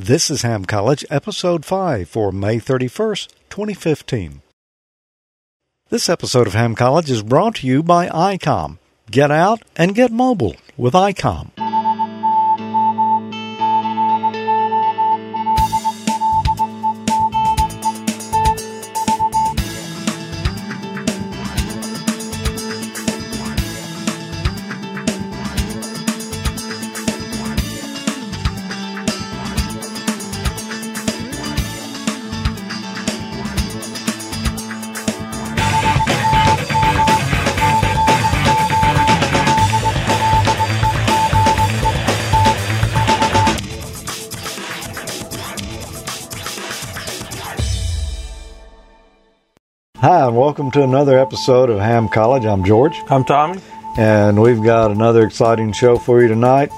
This is Ham College, Episode 5 for May 31st, 2015. This episode of Ham College is brought to you by ICOM. Get out and get mobile with ICOM. Welcome to another episode of Ham College. I'm George, I'm Tommy. and we've got another exciting show for you tonight.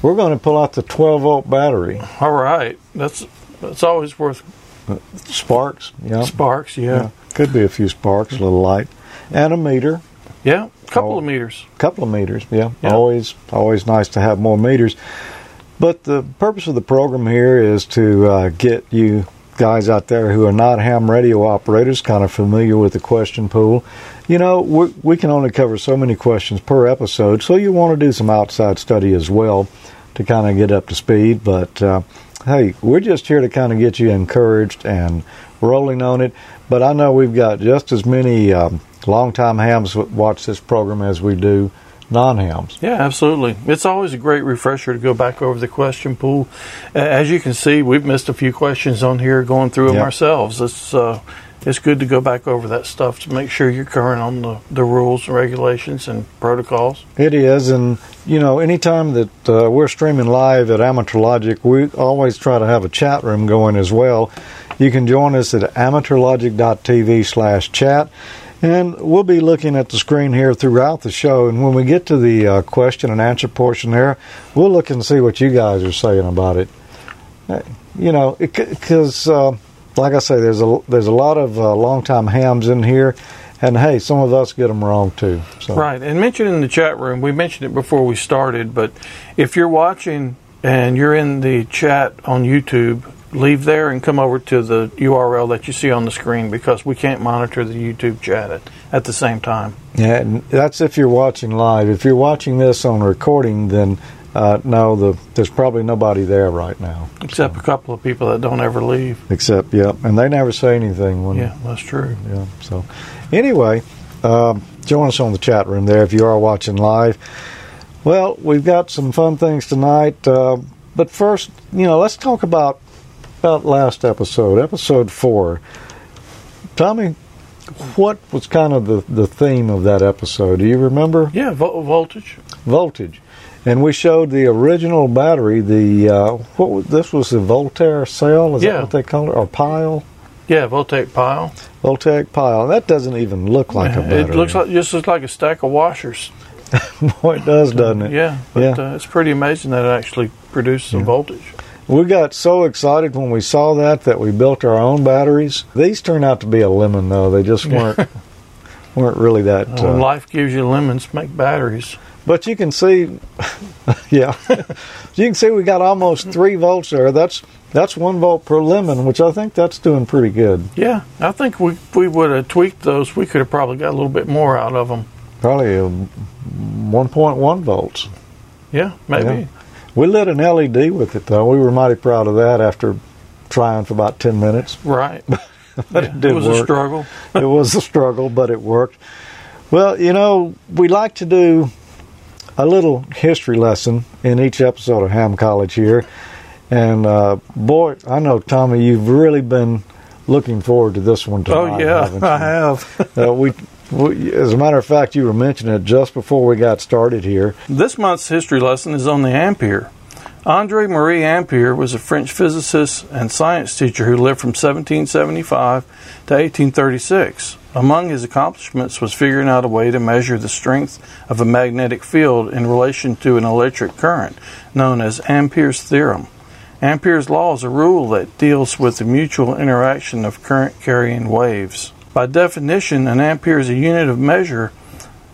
We're going to pull out the 12 volt battery, All right, that's that's always worth sparks, yeah, sparks. Yeah, yeah, could be a few sparks, a little light, and a meter, yeah, a couple Oh. of meters. couple of meters. Yeah, Yeah. always, always nice to have more meters. But the purpose of the program here is to uh, get you guys out there who are not ham radio operators kind of familiar with the question pool. You know, we, can only cover so many questions per episode, so you want to do some outside study as well to kind of get up to speed. But uh, hey, we're just here to kind of get you encouraged and rolling on it. But I know we've got just as many um, longtime hams watch this program as we do non hams. Yeah, absolutely. It's always a great refresher to go back over the question pool. As you can see, we've missed a few questions on here going through them Yep. ourselves. It's uh, it's good to go back over that stuff to make sure you're current on the, the rules and regulations and protocols. It is, and you know, anytime that uh, we're streaming live at Amateur Logic, we always try to have a chat room going as well. You can join us at amateurlogic.tv slash chat, and we'll be looking at the screen here throughout the show. And when we get to the uh, question and answer portion there, we'll look and see what you guys are saying about it. Uh, You know, because uh, like I say, there's a there's a lot of uh, longtime hams in here, and hey, some of us get them wrong too. So. Right, and mentioned in the chat room, we mentioned it before we started, but if you're watching and you're in the chat on YouTube, leave there and come over to the URL that you see on the screen because we can't monitor the YouTube chat at, at the same time. Yeah, and that's if you're watching live. If you're watching this on recording, then uh, no, the there's probably nobody there right now. Except a couple of people that don't ever leave. Except, yeah, and they never say anything when. Yeah, that's true. yeah. So, anyway, um, join us on the chat room there if you are watching live. Well, we've got some fun things tonight, uh, but first, you know, let's talk about about last episode, episode four. Tommy, what was kind of the the theme of that episode? Do you remember? Yeah, vo- voltage. voltage. And we showed the original battery. The uh, what was, this was the Voltaire cell? Is Yeah. that what they call it? Or pile? Yeah, voltaic pile. Voltaic pile. That doesn't even look like a battery. it looks like just looks like a stack of washers. Boy, it does, doesn't it? Yeah, but Yeah. Uh, it's pretty amazing that it actually produced some Yeah. voltage. We got so excited when we saw that that we built our own batteries. These turned out to be a lemon, though. They just weren't weren't really that. When Uh, life gives you lemons, make batteries. but you can see, yeah, you can see we got almost three volts there. That's that's one volt per lemon, which I think that's doing pretty good. Yeah, I think we we would have tweaked those. We could have probably got a little bit more out of them. Probably a 1.1 volts. Yeah, maybe. Yeah. We lit an LED with it though. We were mighty proud of that after trying for about 10 minutes. Right. But Yeah, it did was work. a struggle. it was a struggle, but it worked. Well, you know, we like to do a little history lesson in each episode of Ham College here. And uh, boy, I know Tommy, you've really been looking forward to this one tonight. oh yeah, I have. Uh, we, as a matter of fact, you were mentioning it just before we got started here. This month's history lesson is on the ampere. Andre Marie Ampere was a French physicist and science teacher who lived from 1775 to 1836. Among his accomplishments was figuring out a way to measure the strength of a magnetic field in relation to an electric current, known as Ampere's theorem. Ampere's law is a rule that deals with the mutual interaction of current carrying waves. By definition, an ampere is a unit of measure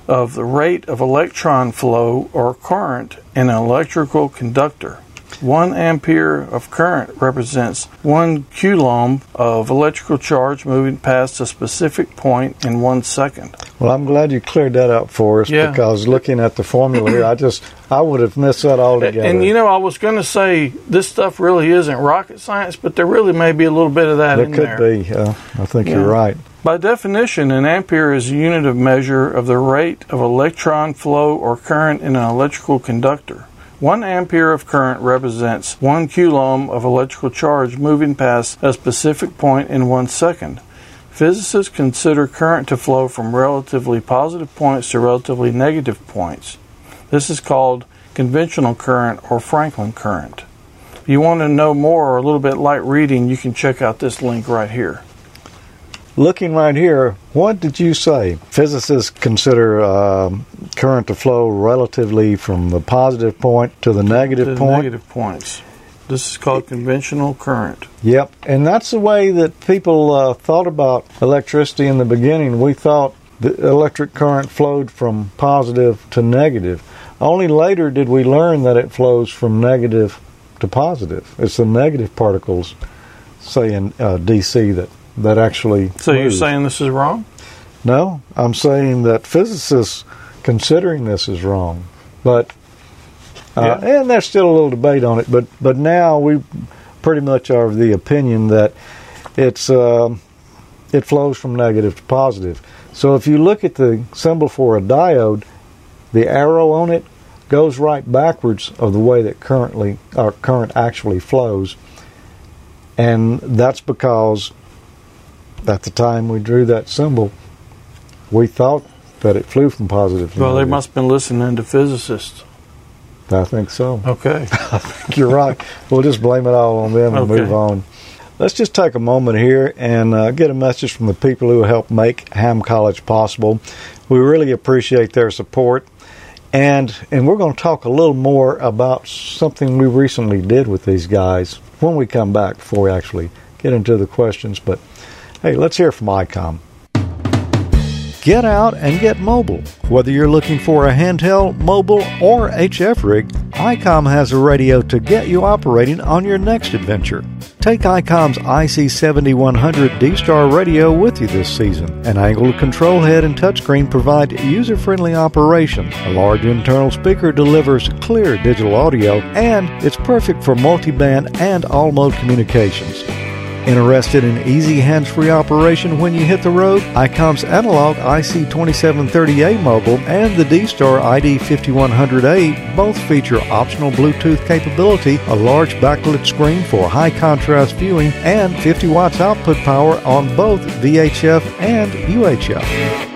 of the rate of electron flow or current in an electrical conductor. One ampere of current represents one coulomb of electrical charge moving past a specific point in one second. Well, I'm glad you cleared that up for us Yeah. because looking at the formula here, I just I would have missed that altogether. And you know, I was going to say this stuff really isn't rocket science, but there really may be a little bit of that there in could there. be. Uh, I think Yeah. you're right. By definition, an ampere is a unit of measure of the rate of electron flow or current in an electrical conductor. One ampere of current represents one coulomb of electrical charge moving past a specific point in one second. Physicists consider current to flow from relatively positive points to relatively negative points. This is called conventional current or Franklin current. If you want to know more or a little bit light reading, you can check out this link right here. Looking right here, what did you say? Physicists consider um, current to flow relatively from the positive point to the negative to the point. negative points. This is called conventional current. Yep, and that's the way that people uh, thought about electricity in the beginning. We thought the electric current flowed from positive to negative. Only later did we learn that it flows from negative to positive. It's the negative particles, say in uh, DC, that that actually. So you're saying this is wrong? No, I'm saying that physicists considering this is wrong, but uh, and there's still a little debate on it. But but now we pretty much are of the opinion that it's um it flows from negative to positive. So if you look at the symbol for a diode, the arrow on it goes right backwards of the way that currently or current actually flows, and that's because at the time we drew that symbol, we thought that it flew from positive to Well, they must have been listening to physicists. I think so. Okay. I think you're right. We'll just blame it all on them and Okay. move on. Let's just take a moment here and uh, get a message from the people who helped make Ham College possible. We really appreciate their support. And and we're going to talk a little more about something we recently did with these guys when we come back before we actually get into the questions. But hey, let's hear from ICOM. Get out and get mobile. Whether you're looking for a handheld, mobile, or HF rig, ICOM has a radio to get you operating on your next adventure. Take ICOM's IC7100 D-Star radio with you this season. An angled control head and touchscreen provide user-friendly operation. A large internal speaker delivers clear digital audio, and it's perfect for multi band and all-mode communications. Interested in easy hands-free operation when you hit the road? ICOM's analog IC2730A mobile and the D-Star ID5100A both feature optional Bluetooth capability, a large backlit screen for high contrast viewing, and 50 watts output power on both VHF and UHF.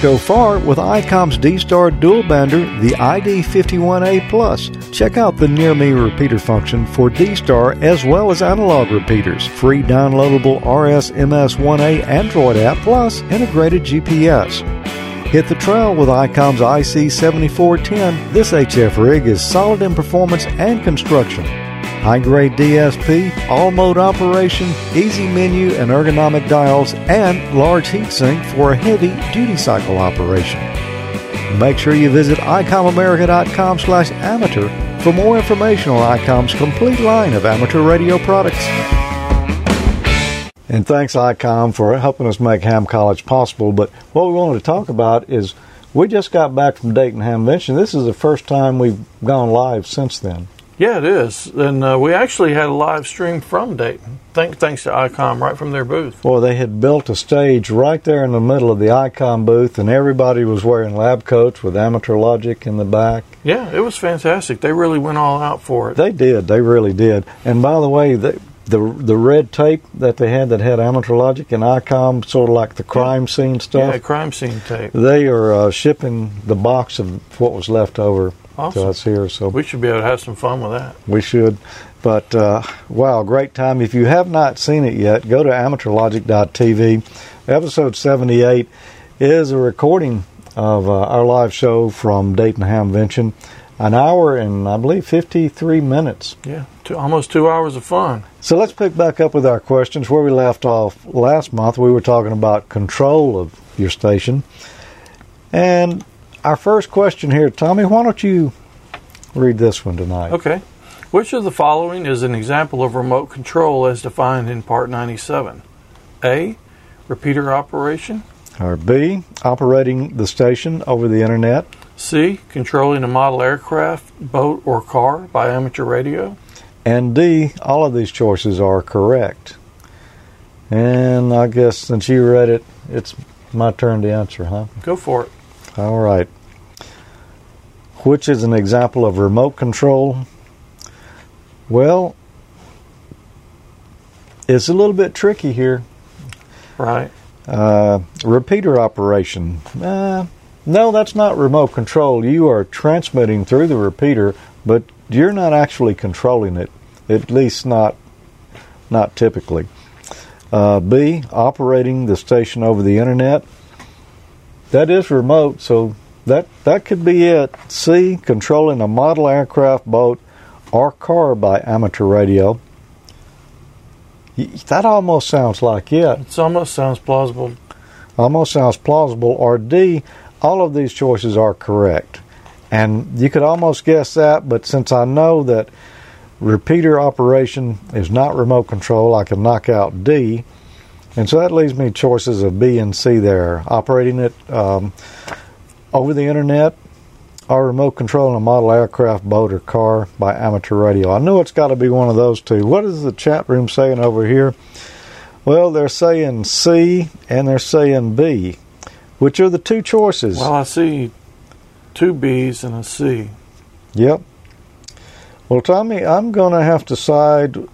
Go far with ICOM's D-Star dual bander, the ID51A Plus. Check out the Near Me repeater function for D-Star as well as analog repeaters. Free downloadable RSMS1A Android app plus integrated GPS. Hit the trail with ICOM's IC7410. This HF rig is solid in performance and construction. High grade DSP, all mode operation, easy menu and ergonomic dials, and large heatsink for a heavy duty cycle operation. Make sure you visit icomamerica.com slash amateur for more information on ICOM's complete line of amateur radio products. And thanks, ICOM, for helping us make Ham College possible. But what we wanted to talk about is we just got back from Dayton Hamvention. This is the first time we've gone live since then. Yeah, it is. And uh, we actually had a live stream from Dayton. Thank, thanks to ICOM right from their booth. Well, they had built a stage right there in the middle of the ICOM booth, and everybody was wearing lab coats with amateur logic in the back. Yeah, it was fantastic. They really went all out for it. They did. They really did. And by the way, they, the the red tape that they had that had amateur logic and ICOM, sort of like the crime scene stuff. yeah, crime scene tape. They are uh, shipping the box of what was left over Awesome. to us here, so We should be able to have some fun with that. we should. But uh, wow, great time! If you have not seen it yet, go to amateurlogic.tv. Episode seventy-eight is a recording of uh, our live show from Dayton Hamvention, an hour and I believe fifty-three minutes. Yeah, two, almost two hours of fun. So let's pick back up with our questions. Where we left off last month, we were talking about control of your station. And our first question here, Tommy, why don't you read this one tonight? Okay. Which of the following is an example of remote control as defined in Part 97? A. Repeater operation. Or B, operating the station over the internet. C. Controlling a model aircraft, boat, or car by amateur radio. And D, all of these choices are correct. And I guess since you read it, it's my turn to answer, huh? Go for it. All right. Which is an example of remote control? Well, it's a little bit tricky here. Right. Uh, repeater operation. Uh, no, that's not remote control. You are transmitting through the repeater, but you're not actually controlling it. At least not not typically. Uh, B, operating the station over the internet. That is remote, so that that could be it. C, controlling a model aircraft, boat, or car by amateur radio. That almost sounds like it. It almost sounds plausible. Almost sounds plausible. Or D, all of these choices are correct. And you could almost guess that, but since I know that repeater operation is not remote control, I can knock out D. And so that leaves me choices of B and C there. Operating it um, over the internet or remote controlling a model aircraft, boat, or car by amateur radio. I know it's got to be one of those two. What is the chat room saying over here? Well, they're saying C and they're saying B. Which are the two choices? Well, I see two B's and a C. Yep. Well, Tommy, I'm going to have to side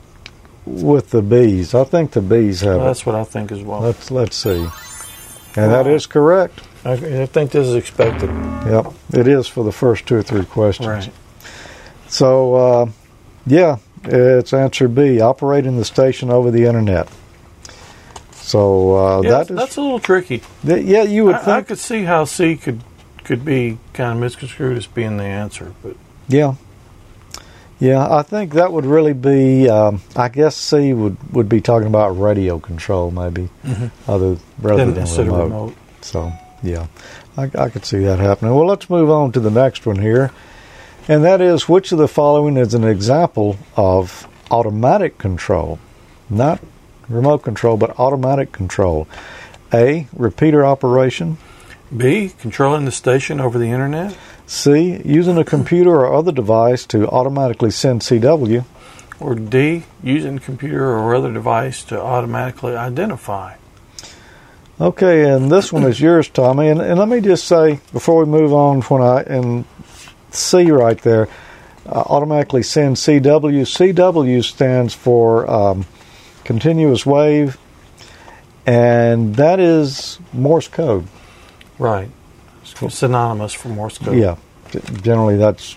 with the bees. I think the bees have Well, it. that's what I think as well. Let's let's see. And that is correct. I, I think this is expected. Yep, it is for the first two or three questions. Right. So, uh, yeah, it's answer B: operating the station over the internet. So uh, Yeah, that is, that's a little tricky. th- yeah, you would I, I could see how C could could be kind of misconstrued as being the answer, but yeah, yeah. I think that would really be. Um, I guess C would would be talking about radio control, maybe, other rather then than remote. remote. So, yeah, I, I could see that happening. Well, let's move on to the next one here. And that is which of the following is an example of automatic control? Not remote control, but automatic control. A. Repeater operation. B. Controlling the station over the internet. C. Using a computer or other device to automatically send CW. Or D. Using a computer or other device to automatically identify. Okay, and this one is yours, Tommy. And, and let me just say before we move on, when I and C right there, uh, automatically send CW. CW stands for um, continuous wave, and that is Morse code. Right. Synonymous for Morse code. Yeah, generally that's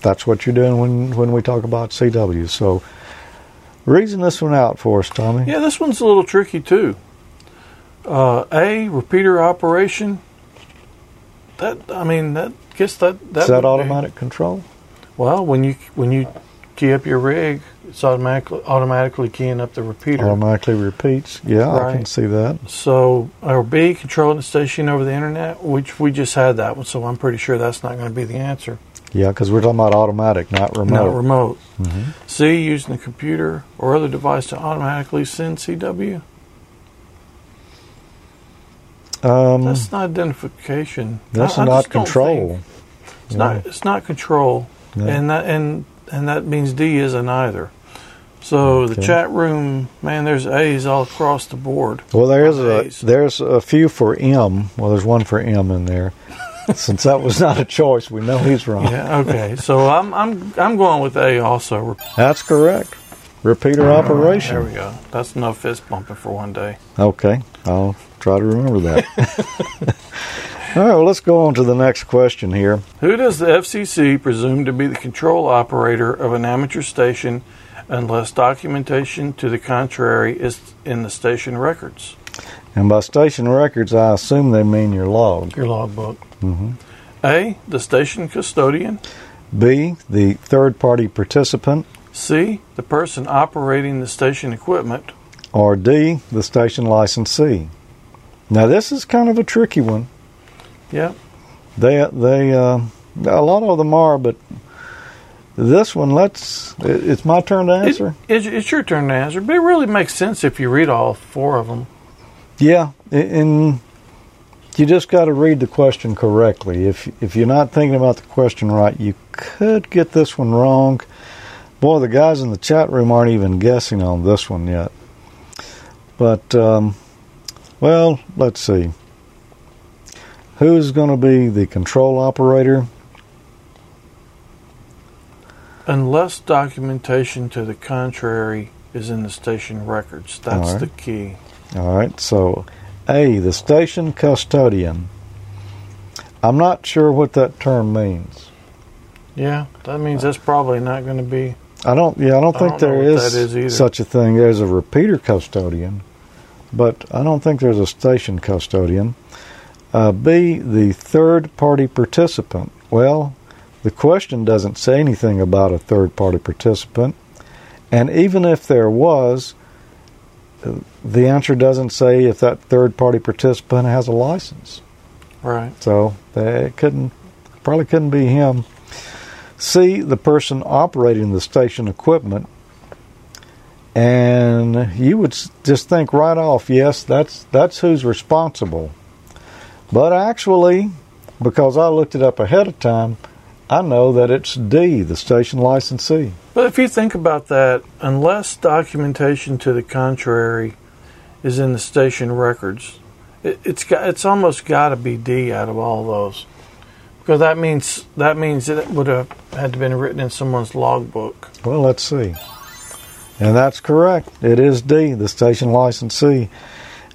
that's what you're doing when when we talk about CW. So, reason this one out for us, Tommy. Yeah, this one's a little tricky too. Uh, a repeater operation. That I mean, that guess that that is that would be- automatic control? Well, when you when you key up your rig, it's automatically automatically keying up the repeater. Automatically repeats. Yeah, I can see that. So, or B, controlling the station over the internet, which we just had that one, so I'm pretty sure that's not going to be the answer. Yeah, because we're talking about automatic, not remote. Not remote. Mhm. C, using the computer or other device to automatically send CW. Um, that's not identification. That's I not don't control. It's not. It's not control, No. and that and and that means D isn't either. So the chat room, man, there's A's all across the board. Well, there's a A's. there's a few for M. Well, there's one for M in there. Since that was not a choice, we know he's wrong. Yeah. Okay. so I'm I'm I'm going with A also. That's correct. Repeater There operation. There we go. That's enough fist bumping for one day. Okay, I'll try to remember that. All right, well, let's go on to the next question here. Who does the FCC presume to be the control operator of an amateur station unless documentation to the contrary is in the station records? And by station records, I assume they mean your log. Your logbook. hmm A. The station custodian. B, the third party participant. C. The person operating the station equipment. Or D, the station licensee. Now, this is kind of a tricky one. Yep. They they uh, a lot of them are, but This one, let's. it- It's my turn to It- answer. it's, it's your turn to answer, but it really makes sense if you read all four of them. Yeah, and you just got to read the question correctly. If if you're not thinking about the question right, you could get this one wrong. Boy, the guys in the chat room aren't even guessing on this one yet. But um, well, let's see. Who's going to be the control operator? Unless documentation to the contrary is in the station records. That's right. the key. All right, so A, the station custodian. I'm not sure what that term means. Yeah, that means that's probably not going to be. I don't. Yeah, I don't I think don't know there is, is such a thing. There's a repeater custodian, but I don't think there's a station custodian. Uh, B, the third party participant. Well, the question doesn't say anything about a third party participant, and even if there was, uh, the answer doesn't say if that third party participant has a license. Right. So they couldn't, probably couldn't be him. C, the person operating the station equipment. And you would just think right off, yes, that's that's who's responsible. But actually, because I looked it up ahead of time, I know that it's D, the station licensee. But if you think about that, unless documentation to the contrary is in the station records, it, it's got, it's almost got to be D out of all those, because that means that means it would have had to been written in someone's logbook. Well, let's see. And that's correct. It is D, the station licensee.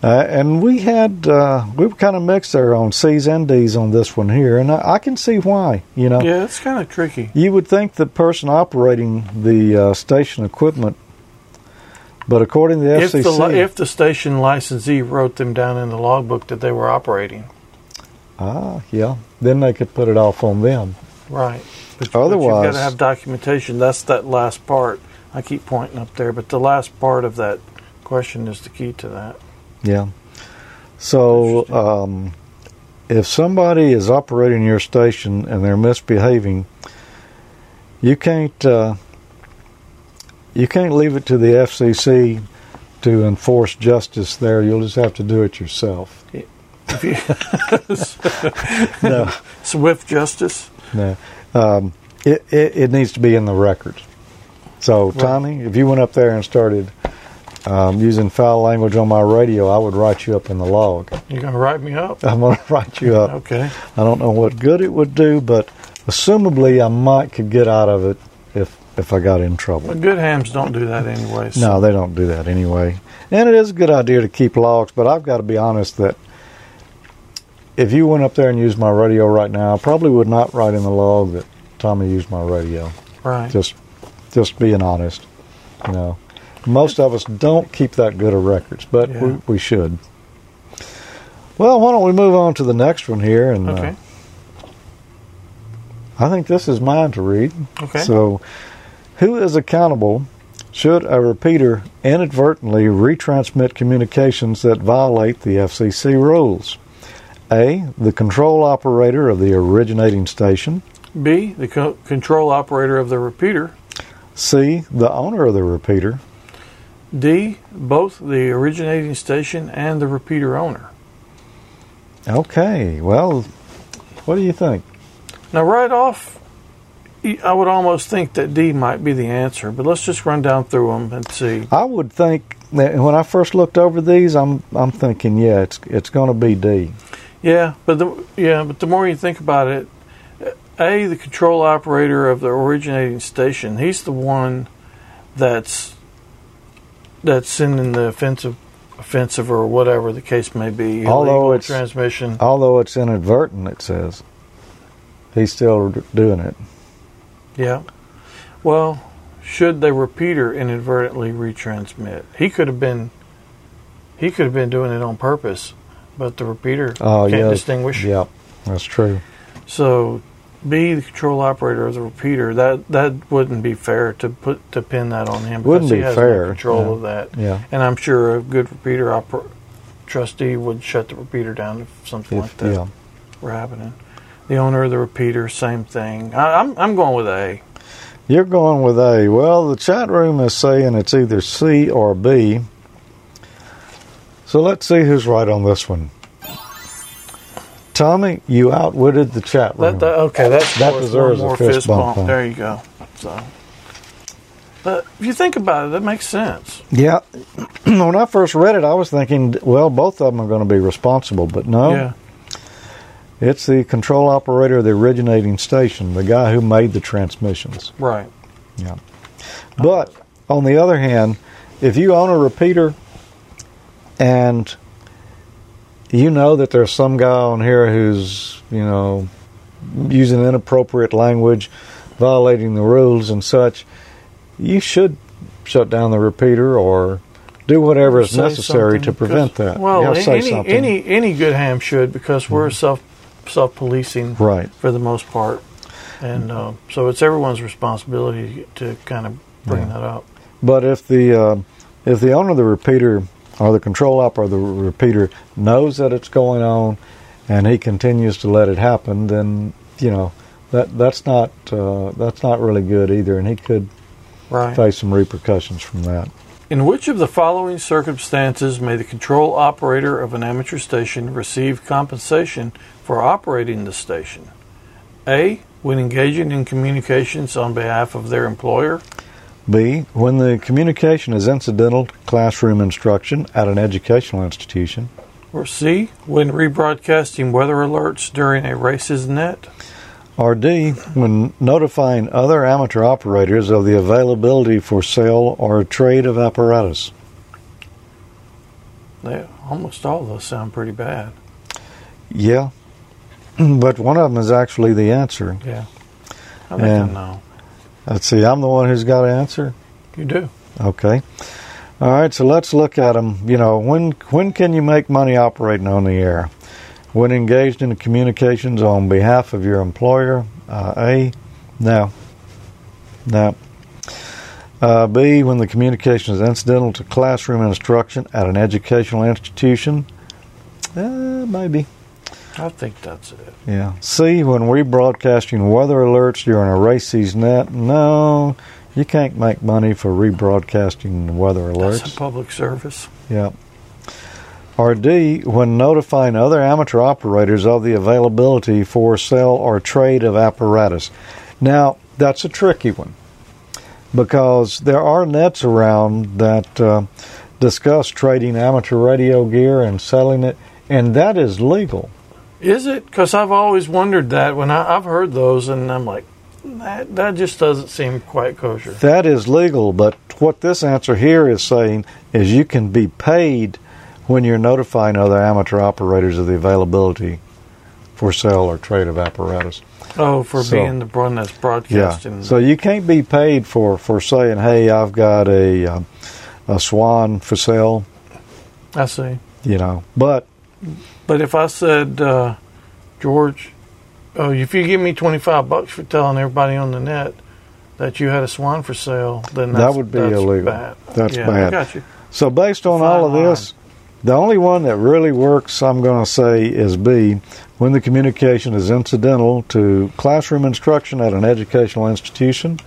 Uh, and we had, uh, we were kind of mixed there on C's and D's on this one here. And I, I can see why, you know. Yeah, it's kind of tricky. You would think the person operating the uh, station equipment, but according to the If the FCC, if the station licensee wrote them down in the logbook that they were operating, ah, yeah, then they could put it off on them. right? But, but you've got to have documentation. That's that last part. I keep pointing up there, but the last part of that question is the key to that. Yeah. So, um, if somebody is operating your station and they're misbehaving, you can't uh, you can't leave it to the FCC to enforce justice. There, you'll just have to do it yourself. No, Swift justice. no. Um, it, it it needs to be in the records. So, Right. Tommy, if you went up there and started um, using foul language on my radio, I would write you up in the log. You're going to write me up? I'm going to write you up. Okay. I don't know what good it would do, but assumably I might could get out of it if if I got in trouble. But good hams don't do that anyway. so- No, they don't do that anyway. And it is a good idea to keep logs, but I've got to be honest that if you went up there and used my radio right now, I probably would not write in the log that Tommy used my radio. Right. Just just being honest. You know. Most of us don't keep that good of records, but we, Yeah. we should. Well, why don't we move on to the next one here and uh, Okay. I think this is mine to read. Okay. So, who is accountable should a repeater inadvertently retransmit communications that violate the FCC rules? A. The control operator of the originating station. B, the co- control operator of the repeater. C. The owner of the repeater. D, both the originating station and the repeater owner. Okay, well, what do you think? Now, right off, I would almost think that D might be the answer, but let's just run down through them and see. I would think that when I first looked over these, I'm I'm thinking, yeah, it's it's going to be D. Yeah, but the yeah, but the more you think about it, A, the control operator of the originating station, he's the one that's that's sending the offensive offensive or whatever the case may be. Although it's- transmission. Although it's inadvertent, it says he's still doing it. Yeah. Well, should the repeater inadvertently retransmit? He could have been he could have been doing it on purpose, but the repeater Oh, can't yeah. distinguish. Yep, that's true. So B the control operator of the repeater, that that wouldn't be fair to put to pin that on him because Wouldn't he be has fair, no control yeah. of that. Yeah. And I'm sure a good repeater oper- trustee would shut the repeater down if something like that yeah. were happening. The owner of the repeater, same thing. I, I'm I'm going with A. You're going with A. Well, the chat room is saying it's either C or B. So let's see who's right on this one. Tommy, you outwitted the chat room. That, that, okay, that's That deserves one a more fist bump, huh? There you go. So, but if you think about it, that makes sense. Yeah. when I first read it, I was thinking, well, both of them are going to be responsible, but no. Yeah. It's the control operator of the originating station, the guy who made the transmissions. Right. Yeah. But on the other hand, if you own a repeater and you know that there's some guy on here who's, you know, using inappropriate language, violating the rules and such, you should shut down the repeater or do whatever is Say necessary to prevent that. Well, You say any something. Mm-hmm. any any good ham should because we're self self policing right. for the most part, and uh, so it's everyone's responsibility to kind of bring Yeah. that up. But if the uh, if the owner of the repeater or the control op or the repeater knows that it's going on, and he continues to let it happen, then you know that that's not uh, that's not really good either, and he could Right. face some repercussions from that. In which of the following circumstances may the control operator of an amateur station receive compensation for operating the station? A. When engaging in communications on behalf of their employer. B. When the communication is incidental to classroom instruction at an educational institution. Or C. When rebroadcasting weather alerts during a RACES net. Or D. When notifying other amateur operators of the availability for sale or trade of apparatus. They, almost all of those sound pretty bad. Yeah, but one of them is actually the answer. Yeah. I think Yeah. I know. Let's see, I'm the one who's got to answer. You do. Okay. All right, so let's look at them. You know, when when can you make money operating on the air? When engaged in communications on behalf of your employer? Uh, A, no. No. Uh, B, when the communication is incidental to classroom instruction at an educational institution? Uh, maybe. I think that's it. Yeah. See, when we're broadcasting weather alerts during a race season net, no, you can't make money for rebroadcasting weather That's alerts. a public service. Yeah. Or D, when notifying other amateur operators of the availability for sale or trade of apparatus. Now, that's a tricky one because there are nets around that uh, discuss trading amateur radio gear and selling it, and that is legal. Is it? Because I've always wondered that when I, I've heard those, and I'm like, that that just doesn't seem quite kosher. That is legal, but what this answer here is saying is you can be paid when you're notifying other amateur operators of the availability for sale or trade of apparatus. Oh, for So- being the one that's broadcasting. Yeah. So you can't be paid for, for saying, "Hey, I've got a um, a swan for sale," I see. you know. But But if I said, uh, George, oh, if you give me twenty five bucks for telling everybody on the net that you had a swan for sale, then That would be that's illegal. Bad. That's yeah, I bad. got you. so based on Fine all of this, the only one that really works, I'm going to say, is B. When the communication is incidental to classroom instruction at an educational institution,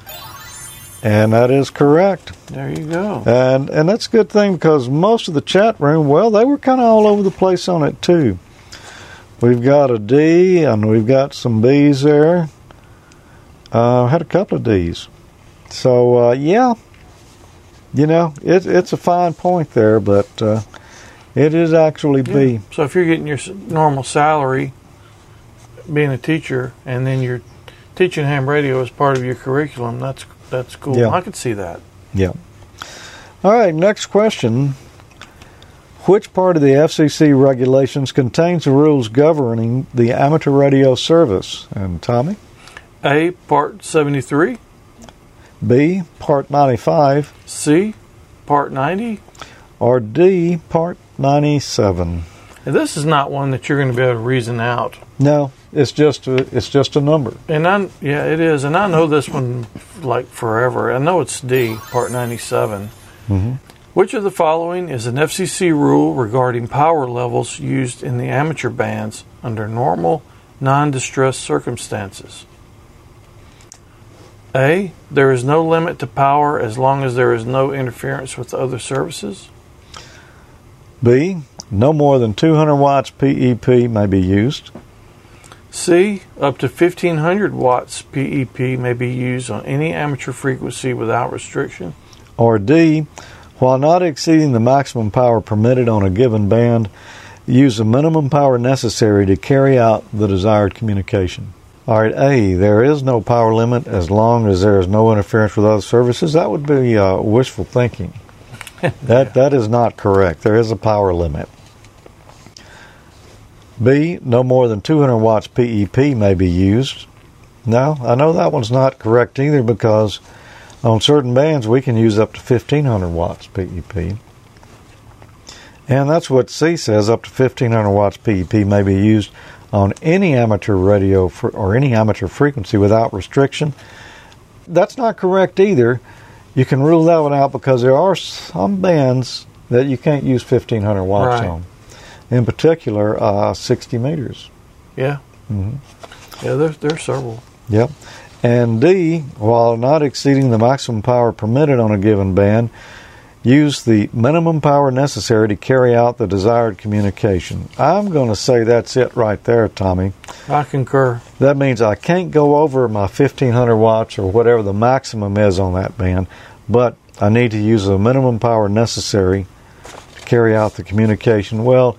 and that is correct. There you go. And and that's a good thing because most of the chat room, well, they were kind of all over the place on it too. We've got a D and we've got some B's there. Uh, had a couple of D's. So uh, yeah, you know it, it's a fine point there, but uh, it is actually B. Yeah. So if you're getting your normal salary, being a teacher, and then you're teaching ham radio as part of your curriculum, that's that's cool. Yeah. I could see that. Yeah. All right, next question. Which part of the FCC regulations contains the rules governing the amateur radio service? And Tommy? A part seventy three, B, Part 95, C part ninety. or D, Part 97? And this is not one that you're going to be able to reason out. No, it's just a, it's just a number. And I, yeah, it is. And I know this one like forever. I know it's D, part 97. Mhm. Which of the following is an FCC rule regarding power levels used in the amateur bands under normal, non distress circumstances? A. There is no limit to power as long as there is no interference with other services. B. No more than 200 watts PEP may be used. C. Up to 1500 watts PEP may be used on any amateur frequency without restriction. Or D. While not exceeding the maximum power permitted on a given band, use the minimum power necessary to carry out the desired communication. All right, A, there is no power limit as long as there is no interference with other services. That would be uh, wishful thinking. that that is not correct. There is a power limit. B, no more than 200 watts PEP may be used. Now, I know that one's not correct either because on certain bands we can use up to 1500 watts PEP. And that's what C says up to 1500 watts PEP may be used on any amateur radio fr- or any amateur frequency without restriction. That's not correct either. You can rule that one out because there are some bands that you can't use 1500 watts Right. on. In particular, uh, 60 meters. Yeah. Mhm. Yeah, there's there's several. Yep. And D, while not exceeding the maximum power permitted on a given band, use the minimum power necessary to carry out the desired communication. I'm going to say that's it right there, Tommy. I concur. That means I can't go over my 1500 watts or whatever the maximum is on that band, but I need to use the minimum power necessary to carry out the communication. Well,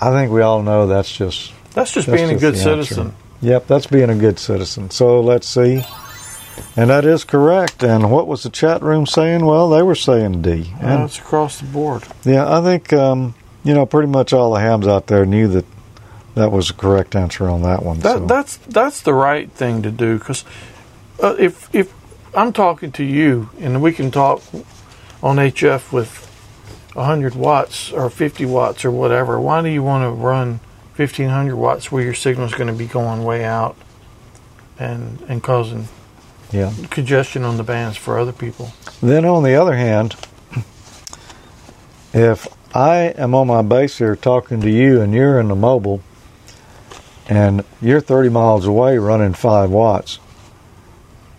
I think we all know that's just That's just That's being a good the answer. citizen. Yep, that's being a good citizen. So let's see. And that is correct. And what was the chat room saying? Well, they were saying D. Uh, And it's across the board. yeah, I think um, you know pretty much all the hams out there knew that that was the correct answer on that one. That so. that's that's the right thing to do because uh, if if I'm talking to you and we can talk on HF with 100 watts or 50 watts or whatever, why do you want to run 1500 watts where your signal is going to be going way out and and causing yeah. congestion on the bands for other people? Then on the other hand, if I am on my base here talking to you and you're in the mobile and you're 30 miles away running 5 watts,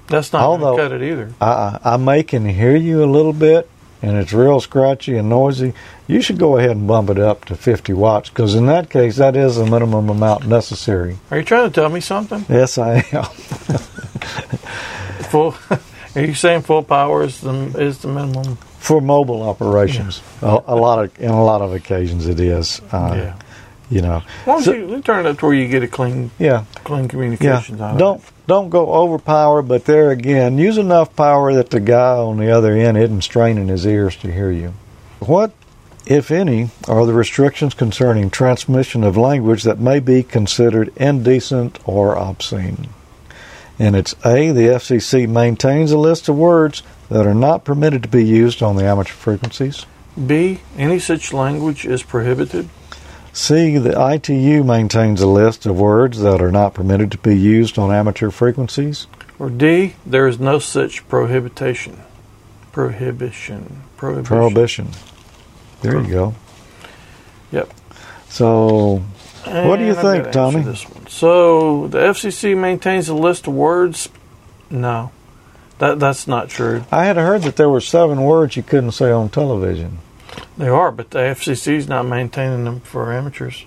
That's not going to cut it either. I, I may can hear you a little bit and it's real scratchy and noisy, you should go ahead and bump it up to 50 watts because in that case, that is the minimum amount necessary. Are you trying to tell me something? Yes, I am. Full? Are you saying full power is the is the minimum? For mobile operations, a, a lot of in a lot of occasions it is. Uh, yeah. You know, Why don't So- you turn it up to where you get a clean yeah, clean yeah. communications of Don't don't go overpower, but there again, use enough power that the guy on the other end isn't straining his ears to hear you. What, if any, are the restrictions concerning transmission of language that may be considered indecent or obscene? And it's A, the FCC maintains a list of words that are not permitted to be used on the amateur frequencies. B. Any such language is prohibited. C, the ITU maintains a list of words that are not permitted to be used on amateur frequencies. Or D. There is no such prohibition. Prohibition. Prohibition. Prohibition. There you go. Yep. So, What do you I've think, Tommy? This one. So the FCC maintains a list of words. No, that that's not true. I had heard that there were seven words you couldn't say on television. They are, but the FCC is not maintaining them for amateurs.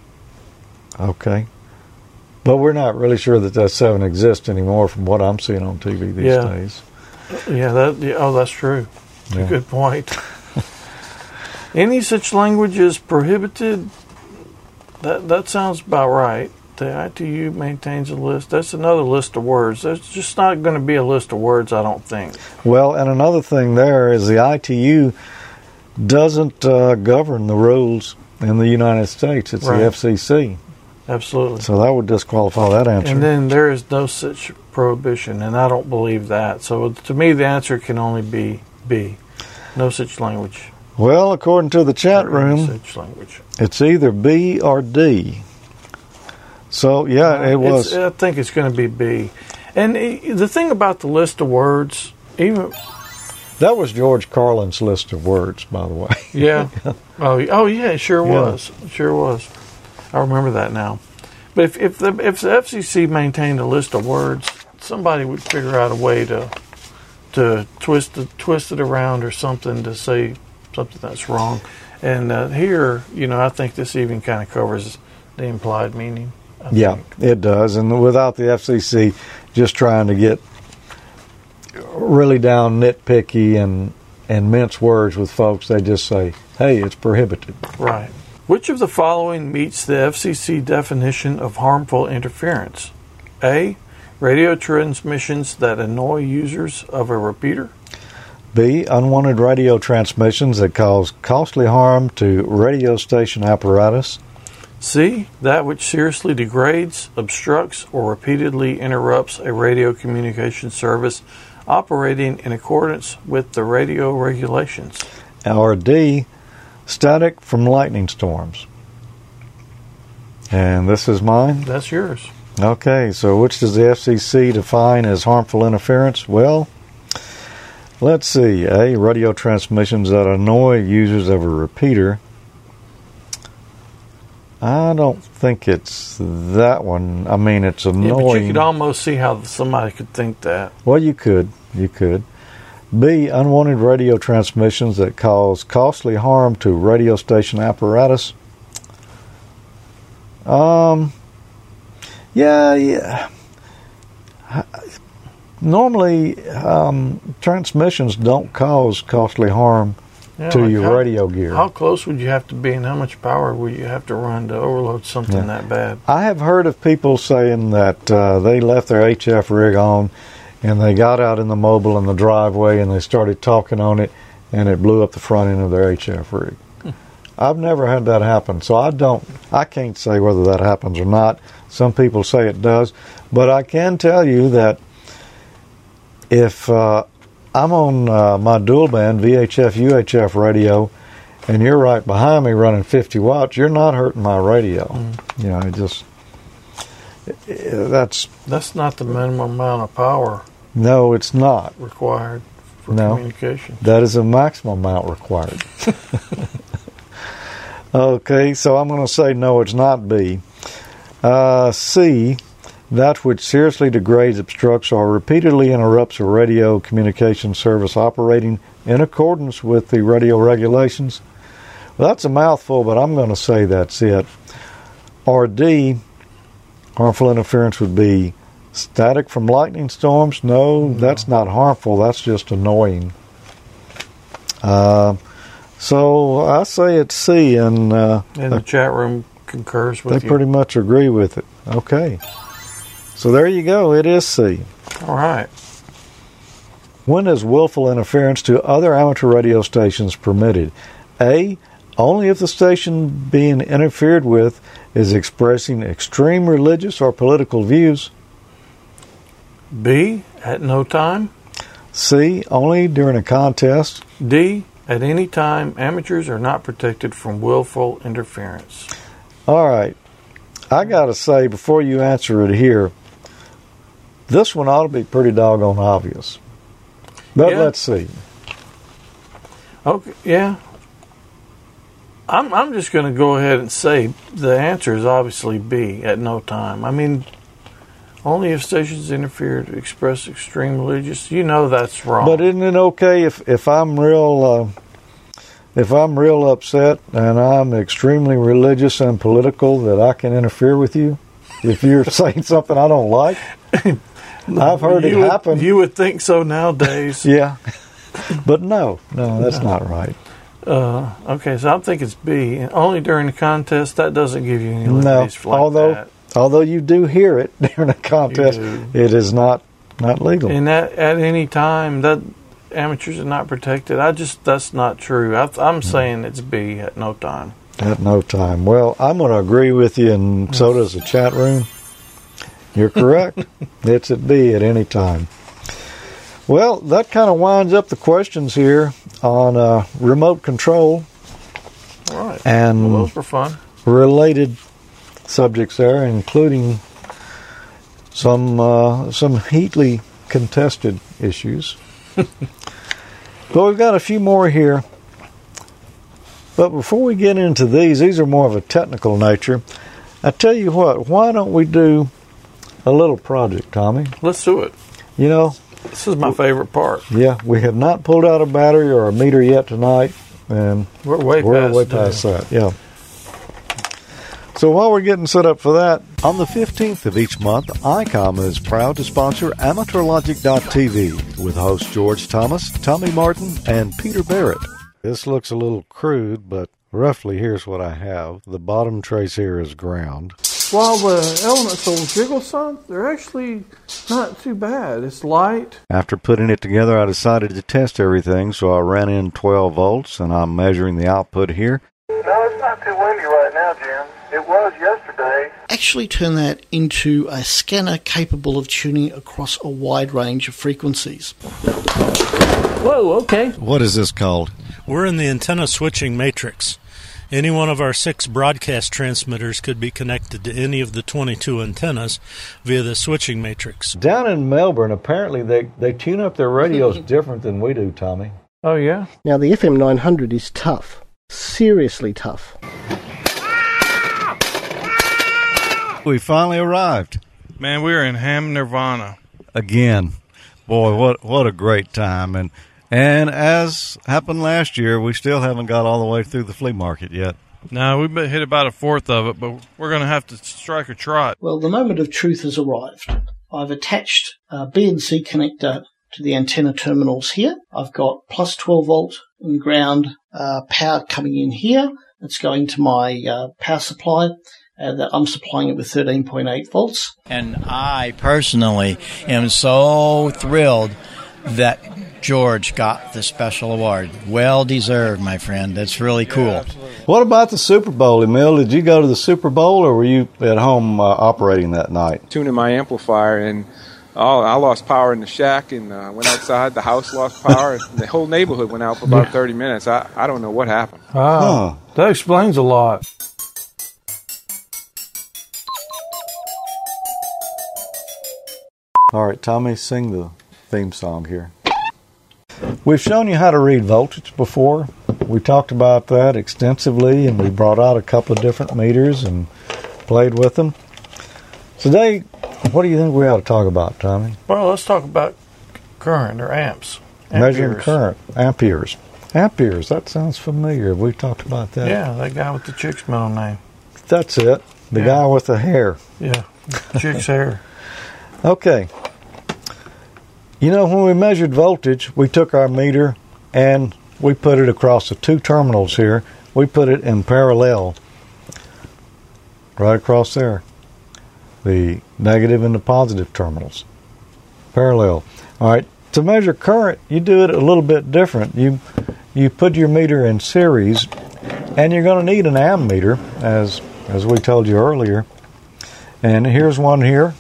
Okay. But we're not really sure that that seven exists anymore from what I'm seeing on TV these Yeah. days. Yeah, that. Yeah, oh, that's true. Yeah. Good point. Any such language is prohibited. That that sounds about right. The ITU maintains a list. That's another list of words. That's just not going to be a list of words. I don't think. Well, and another thing there is the ITU doesn't uh, govern the rules in the United States. It's Right. the FCC. Absolutely. So that would disqualify that answer. And then there is no such prohibition, and I don't believe that. So to me, the answer can only be B. No such language. well, according to the chat any room, Such language. it's either B or D. So, yeah, it It's- was. I think it's going to be B. And the thing about the list of words, even That was George Carlin's list of words, by the way. yeah, oh oh yeah, it sure Yeah. was, It sure was. I remember that now. But if if the if the FCC maintained a list of words, somebody would figure out a way to to twist it, twist it around or something to say something that's wrong. And uh, here, you know, I think this even kind of covers the implied meaning. I Yeah, think. it does. And without the FCC just trying to get really down nitpicky and and mince words with folks, they just say, "Hey, it's prohibited." Right. Which of the following meets the FCC definition of harmful interference? A. Radio transmissions that annoy users of a repeater. B. Unwanted radio transmissions that cause costly harm to radio station apparatus. C. That which seriously degrades, obstructs, or repeatedly interrupts a radio communication service operating in accordance with the radio regulations. Or D. Static from lightning storms. And this is mine. That's yours. Okay, so which does the FCC define as harmful interference? Well, let's see. A. Radio transmissions that annoy users of a repeater. I don't think it's that one. I mean, it's annoying. Yeah, but you could almost see how somebody could think that. well, you could. You could. B. Unwanted radio transmissions that cause costly harm to radio station apparatus. Um. Yeah, yeah. Normally, um, transmissions don't cause costly harm Yeah, to like your how- radio gear. How close would you have to be, and how much power would you have to run to overload something Yeah. that bad? I have heard of people saying that uh, they left their HF rig on and they got out in the mobile in the driveway and they started talking on it and it blew up the front end of their HF rig. I've never had that happen, so I don't, I can't say whether that happens or not. Some people say it does, but I can tell you that if uh, I'm on uh, my dual band VHF UHF radio and you're right behind me running 50 watts, you're not hurting my radio. You know, it just that's That's not the minimum amount of power no, it's not. required for No. communication. That is a maximum amount required. okay, so I'm going to say no, it's not B. Uh, C, that which seriously degrades, obstructs, or repeatedly interrupts a radio communication service operating in accordance with the radio regulations. Well, that's a mouthful, but I'm going to say that's it. Or D, harmful interference would be static from lightning storms. No, that's not harmful. That's just annoying. Uh, so I say it's C, and uh, And the chat room concurs they with you. They pretty much agree with it. Okay. So there you go. It is C. All right. When is willful interference to other amateur radio stations permitted? A. Only if the station being interfered with is expressing extreme religious or political views. B, at no time. C. Only during a contest. D, at any time, amateurs are not protected from willful interference. All right. I got to say, before you answer it here, this one ought to be pretty doggone obvious. But Yeah. let's see. Okay, yeah. I'm I'm just going to go ahead and say the answer is obviously B at no time. I mean, only if stations interfere to express extreme religious. You know that's wrong. But isn't it okay if, if I'm real uh, if I'm real upset and I'm extremely religious and political that I can interfere with you? If you're saying something I don't like? I've heard it would, happen. You would think so nowadays. yeah. But no, no, that's not right. uh, okay, so I think it's B. Only during the contest. That doesn't give you any No, like although that. Although you do hear it during a contest, it is not not legal. And that at any time that amateurs are not protected. I just that's not true. I, I'm saying it's B at no time. At no time. Well, I'm going to agree with you, and so does the chat room. You're correct. it's at B at any time. Well, that kind of winds up the questions here on uh, remote control All right. and Well, those were fun. related subjects there, including some uh, some heatly contested issues. but we've got a few more here. But before we get into these, these are more of a technical nature. I tell you what, why don't we do a little project, Tommy. Let's do it. You know, This is my favorite part. yeah, we have not pulled out a battery or a meter yet tonight, and We're way we're past way past that. Yeah. So while we're getting set up for that, on the 15th of each month, ICOM is proud to sponsor AmateurLogic.tv with hosts George Thomas, Tommy Martin, and Peter Barrett. This looks a little crude, but roughly here's what I have. The bottom trace here is ground. While the elements will jiggle some, they're actually not too bad. It's light. After putting it together, I decided to test everything, so I ran in 12 volts, and I'm measuring the output here. No, it's not too windy right now, Jim. It was yesterday. actually turn that into a scanner capable of tuning across a wide range of frequencies. Whoa, okay. What is this called? We're in the antenna switching matrix. Any one of our six broadcast transmitters could be connected to any of the 22 antennas via the switching matrix. Down in Melbourne, apparently they, they tune up their radios different than we do, Tommy. Oh, yeah? Now, the FM 900 is tough. Seriously tough. We finally arrived. Man, we're in Ham Nirvana. Again. Boy, what what a great time. And and as happened last year, we still haven't got all the way through the flea market yet. No, we've been hit about a fourth of it, but we're going to have to strike a trot. Well, the moment of truth has arrived. I've attached a BNC connector to the antenna terminals here. I've got plus 12 volt and ground uh, power coming in here. It's going to my uh, power supply. Uh, that I'm supplying it with 13.8 volts. And I personally am so thrilled that George got the special award. Well deserved, my friend. That's really cool. What about the Super Bowl, Emil? Did you go to the Super Bowl, or were you at home uh, operating that night? tuning my amplifier and oh, I lost power in the shack and uh, went outside. The house lost power. the whole neighborhood went out for about 30 minutes. I, I don't know what happened. Oh, Huh. that explains a lot. All right, Tommy, sing the theme song here. We've shown you how to read voltage before. We talked about that extensively, and we brought out a couple of different meters and played with them. Today, what do you think we ought to talk about, Tommy? Well, let's talk about current or amps. Measuring current, amperes. Amperes, that sounds familiar. We talked about that. Yeah, that guy with the chick's middle name. That's it. The Yeah. guy with the hair. Yeah, chick's hair. Okay. You know, when we measured voltage, we took our meter and we put it across the two terminals here. We put it in parallel, right across there. The negative and the positive terminals. Parallel. All right. To measure current, you do it a little bit different. You you put your meter in series, and you're going to need an ammeter, as as we told you earlier. And here's one here.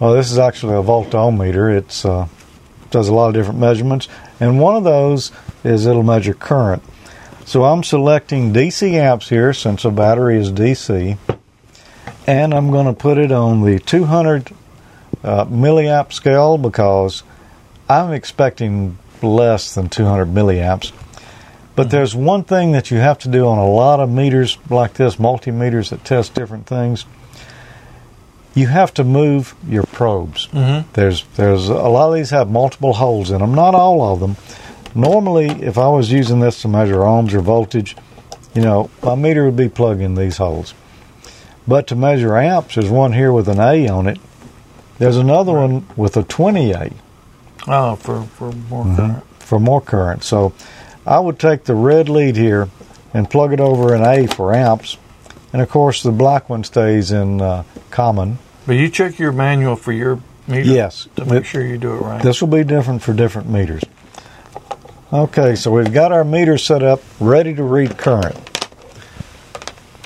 Well, this is actually a voltometer. It's uh, does a lot of different measurements, and one of those is it'll measure current. So I'm selecting DC amps here since the battery is DC, and I'm going to put it on the 200 uh, milliamp scale because I'm expecting less than 200 milliamps. But there's one thing that you have to do on a lot of meters like this, multimeters that test different things you have to move your probes. Mm-hmm. There's there's a lot of these have multiple holes in them. Not all of them. Normally, if I was using this to measure ohms or voltage, you know, my meter would be plugging these holes. But to measure amps, there's one here with an A on it. There's another one with a 20A Oh, for, for more Mm-hmm. current. for more current. So I would take the red lead here and plug it over an A for amps. And of course, the black one stays in uh, common. But you check your manual for your meter. Yes. To make It- sure you do it right. This will be different for different meters. Okay, so we've got our meter set up, ready to read current.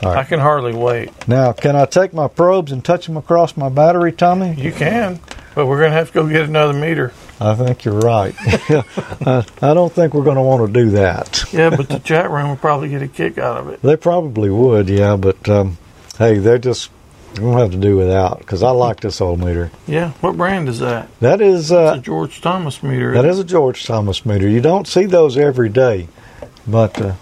I can hardly wait. Now, can I take my probes and touch them across my battery, Tommy? You can, but we're going to have to go get another meter. I think you're right. I, I don't think we're going to want to do that. Yeah, but the chat room will probably get a kick out of it. They probably would, yeah, but um, hey, they're just going to have to do without because I like this old meter. Yeah. What brand is that? That is uh, a George Thomas meter. that is a George Thomas meter. You don't see those every day, but uh,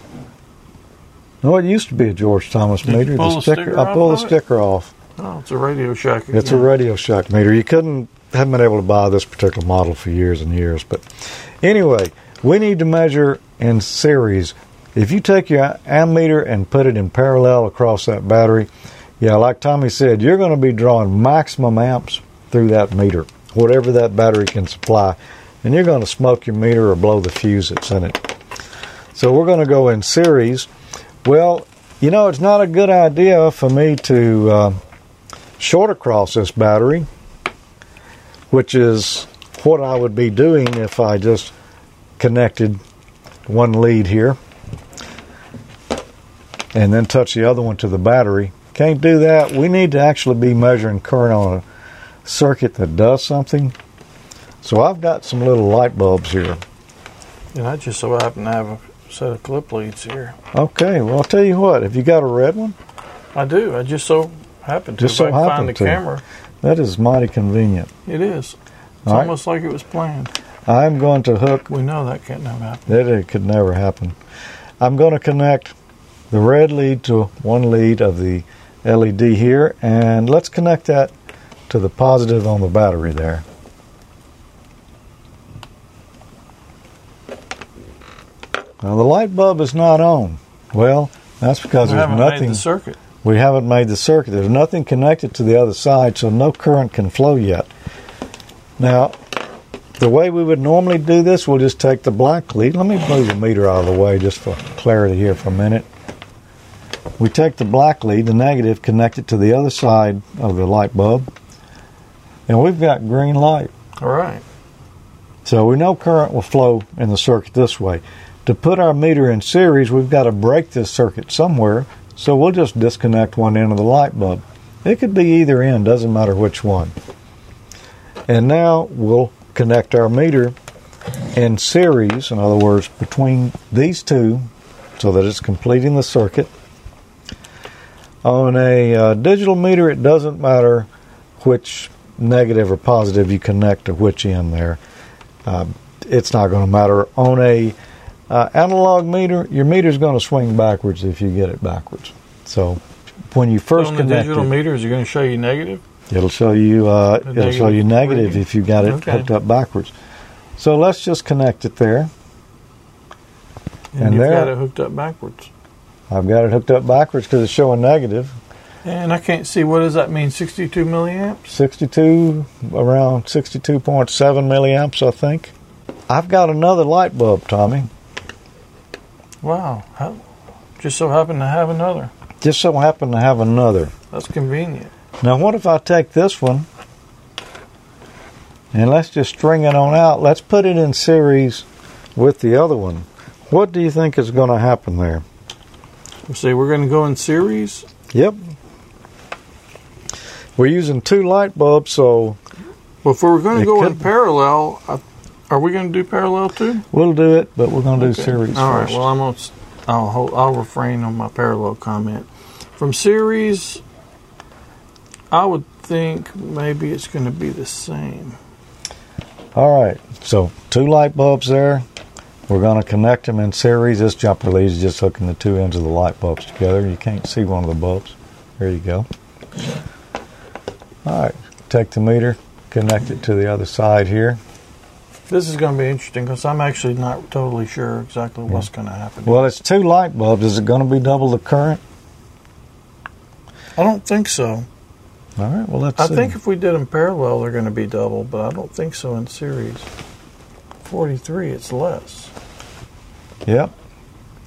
no, it used to be a George Thomas Did meter. pull the sticker, sticker I pulled of the it? sticker off. Oh, it's a Radio Shack. It's a. Radio Shack meter. You couldn't haven't been able to buy this particular model for years and years. But anyway, we need to measure in series. If you take your ammeter and put it in parallel across that battery, yeah, like Tommy said, you're going to be drawing maximum amps through that meter, whatever that battery can supply, and you're going to smoke your meter or blow the fuse that's in it. So we're going to go in series. Well, you know, it's not a good idea for me to uh, short across this battery, which is what I would be doing if I just connected one lead here and then touch the other one to the battery. Can't do that. We need to actually be measuring current on a circuit that does something. So I've got some little light bulbs here. And I just so happen to have a set of clip leads here. Okay, well I'll tell you what. Have you got a red one? I do. I just so happen to. Just so can find the to. camera. That is mighty convenient. It is. It's All right. almost like it was planned. I'm going to hook We know that can't never happen. That it could never happen. I'm going to connect the red lead to one lead of the LED here, and let's connect that to the positive on the battery there. Now the light bulb is not on. Well, that's because We there's haven't made nothing. the circuit. We haven't made the circuit. There's nothing connected to the other side, so no current can flow yet. Now, the way we would normally do this, we'll just take the black lead. Let me move the meter out of the way just for clarity here for a minute. We take the black lead, the negative, connect it to the other side of the light bulb, and we've got green light. All right. So we know current will flow in the circuit this way. To put our meter in series, we've got to break this circuit somewhere, so we'll just disconnect one end of the light bulb. It could be either end, doesn't matter which one. And now we'll connect our meter in series, in other words, between these two, so that it's completing the circuit. On a uh, digital meter, it doesn't matter which negative or positive you connect to which end there. Uh, it's not going to matter. On a uh, analog meter, your meter's going to swing backwards if you get it backwards. So when you first on the connect digital it, meter, is it going to show you negative? It'll show you. Uh, it'll show you negative negative reading. if you got it Okay. hooked up backwards. So let's just connect it there. And, And you've there- got it hooked up backwards. I've got it hooked up backwards because it's showing negative. And I can't see what does that mean? 62 milliamps. 62, around 62.7 milliamps, I think. I've got another light bulb, Tommy. Wow. How, just so happen to have another. Just so happen to have another. That's convenient. Now, what if I take this one and let's just string it on out? Let's put it in series with the other one. What do you think is going to happen there? See, we're going to go in series. Yep. We're using two light bulbs, so Well, if we're going to go in parallel, I, are we going to do parallel too? we'll do it, but we're going to do series All right. first. Well, I'm going to. I'll hold, I'll refrain on my parallel comment. From series, I would think maybe it's going to be the same. All right, so two light bulbs there. We're going to connect them in series. This jumper lead is just hooking the two ends of the light bulbs together. You can't see one of the bulbs. There you go. All right, take the meter, connect it to the other side here. This is going to be interesting because I'm actually not totally sure exactly what's going to happen. Well, it's two light bulbs. Is it going to be double the current? I don't think so. All right, well, let's I see. think if we did them parallel, they're going to be double, but I don't think so in series. 43, it's less. Yep,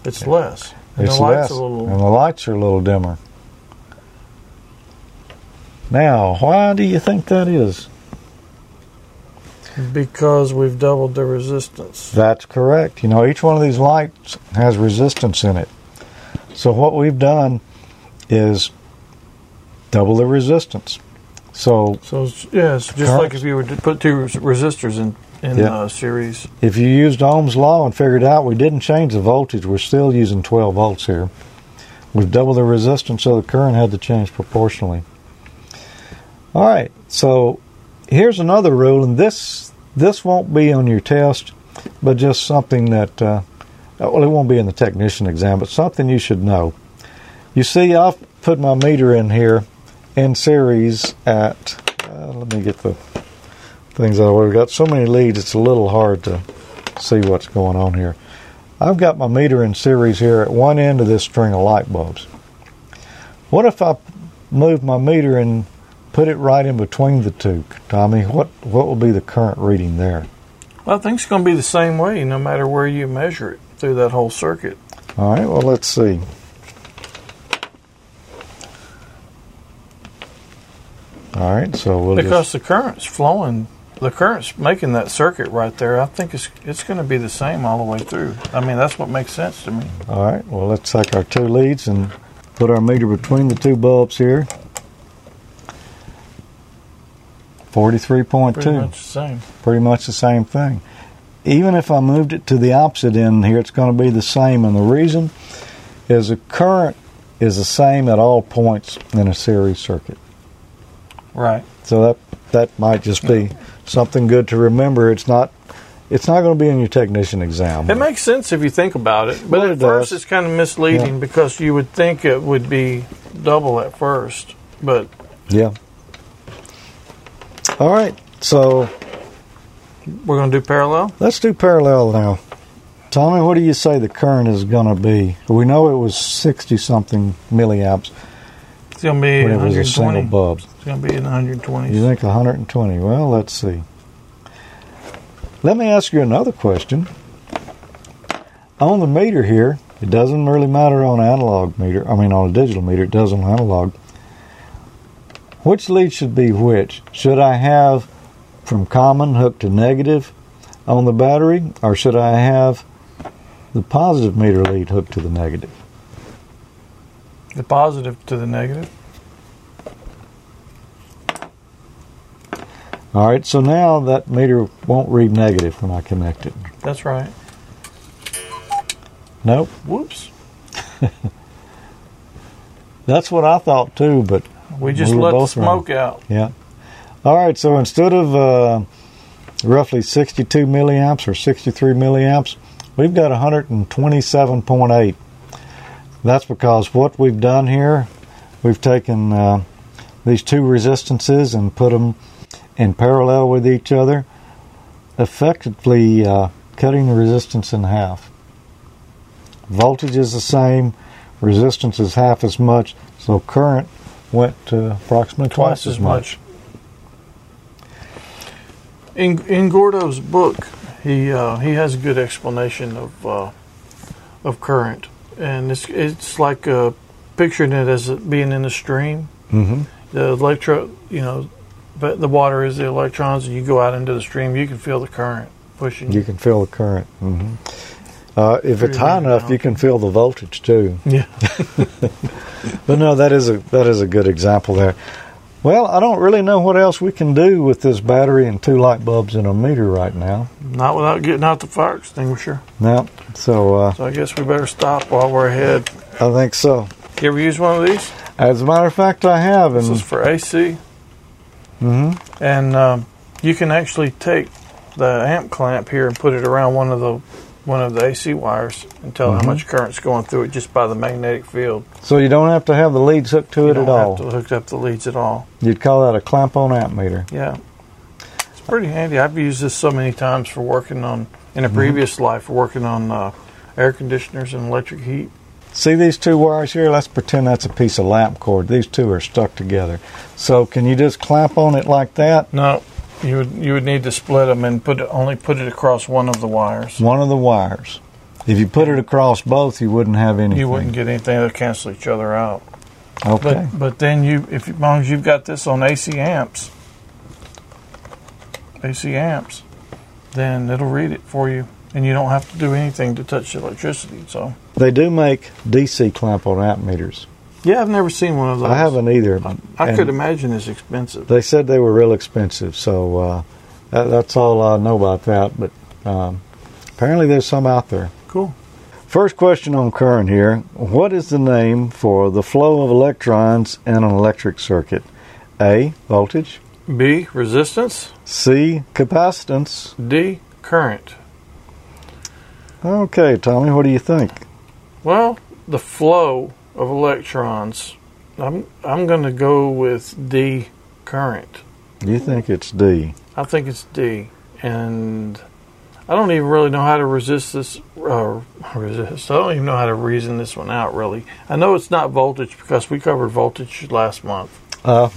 It's less. And it's the light's less, a little. and the lights are a little dimmer. Now, why do you think that is? Because we've doubled the resistance. That's correct. You know, each one of these lights has resistance in it. So what we've done is double the resistance. So So, it's, yeah, just Current. like if you were to put two resistors in, in Yeah. uh, series. if you used Ohm's law and figured out we didn't change the voltage, we're still using 12 volts here. We've doubled the resistance, so the current had to change proportionally. All right, so here's another rule, and this this won't be on your test, but just something that uh, well, it won't be in the technician exam, but something you should know. You see, I've put my meter in here, in series at. Uh, let me get the things out. We've got so many leads; it's a little hard to see what's going on here. I've got my meter in series here at one end of this string of light bulbs. What if I move my meter and put it right in between the two, Tommy? What what will be the current reading there? Well, I think it's going to be the same way no matter where you measure it through that whole circuit. All right. Well, let's see. All right. So we'll Because just the current's flowing, the current's making that circuit right there. I think it's it's going to be the same all the way through. I mean, that's what makes sense to me. all right. Well, let's take our two leads and put our meter between the two bulbs here. Forty-three point two. Pretty much the same. pretty much the same thing. Even if I moved it to the opposite end here, it's going to be the same. And the reason is the current is the same at all points in a series circuit. Right. So that that might just be something good to remember. It's not it's not going to be in your technician exam. It makes sense if you think about it, but Well, at it first does. it's kind of misleading Yeah. because you would think it would be double at first, but yeah. All right. So we're going to do parallel. let's do parallel now. Tommy, what do you say the current is going to be? We know it was 60 something milliamps It's going to be when it was a single 120. It's going to be in the 120s. You think 120? Well, let's see. Let me ask you another question. On the meter here, it doesn't really matter on analog meter. I mean, on a digital meter, it does on analog. Which lead should be which? Should I have from common hooked to negative on the battery, or should I have the positive meter lead hooked to the negative? The positive to the negative. All right, so now that meter won't read negative when I connect it. That's right. Nope. Whoops. That's what I thought too, but We just We let the both wrong. smoke out. yeah. All right, so instead of uh, roughly 62 milliamps or 63 milliamps, we've got 127.8. That's because what we've done here, we've taken uh, these two resistances and put them in parallel with each other, effectively uh, cutting the resistance in half. Voltage is the same, resistance is half as much, so current went to approximately twice, as much. In in Gordo's book, he uh, he has a good explanation of uh, of current, and it's it's like uh, picturing it as being in a stream. Mm-hmm. The electro, you know, but the water is the electrons, and you go out into the stream, you can feel the current pushing You can feel the current. hmm Uh, if it's high enough, you can feel the voltage too. Yeah. But no, that is a that is a good example there. Well, I don't really know what else we can do with this battery and two light bulbs in a meter right now. Not without getting out the fire extinguisher. Now, so uh, So I guess we better stop while we're ahead. I think so. You ever use one of these? As a matter of fact, I have, This is for AC, hmm and um, you can actually take the amp clamp here and put it around one of the one of the AC wires and tell Mhm. how much current's going through it just by the magnetic field. so you don't have to have the leads hooked to You it don't at all. have to hook up the leads at all. You'd call that a clamp-on amp meter. Yeah, it's pretty handy. I've used this so many times for working on in a Mm-hmm. previous life working on uh, air conditioners and electric heat. See these two wires here? Let's pretend that's a piece of lamp cord. These two are stuck together. So can you just clamp on it like that? No, you would you would need to split them and put only put it across one of the wires. One of the wires. If you put it across both, you wouldn't have anything. You wouldn't get anything to cancel each other out. Okay. But but then you if as long as you've got this on AC amps, AC amps, then it'll read it for you, and you don't have to do anything to touch the electricity. So They do make DC clamp-on amp meters. Yeah, I've never seen one of those. I haven't either. I And could imagine it's expensive. They said they were real expensive, so uh, that, that's all I know about that. But um, apparently, there's some out there. Cool. First question on current here: What is the name for the flow of electrons in an electric circuit? A. Voltage. B resistance. C. Capacitance. D current. Okay, Tommy, what do you think? Well, the flow of electrons I'm I'm going to go with D current. You think it's D? I think it's D, and I don't even really know how to resist this. Uh, resist. I don't even know how to reason this one out. Really, I know it's not voltage because we covered voltage last month. Uh,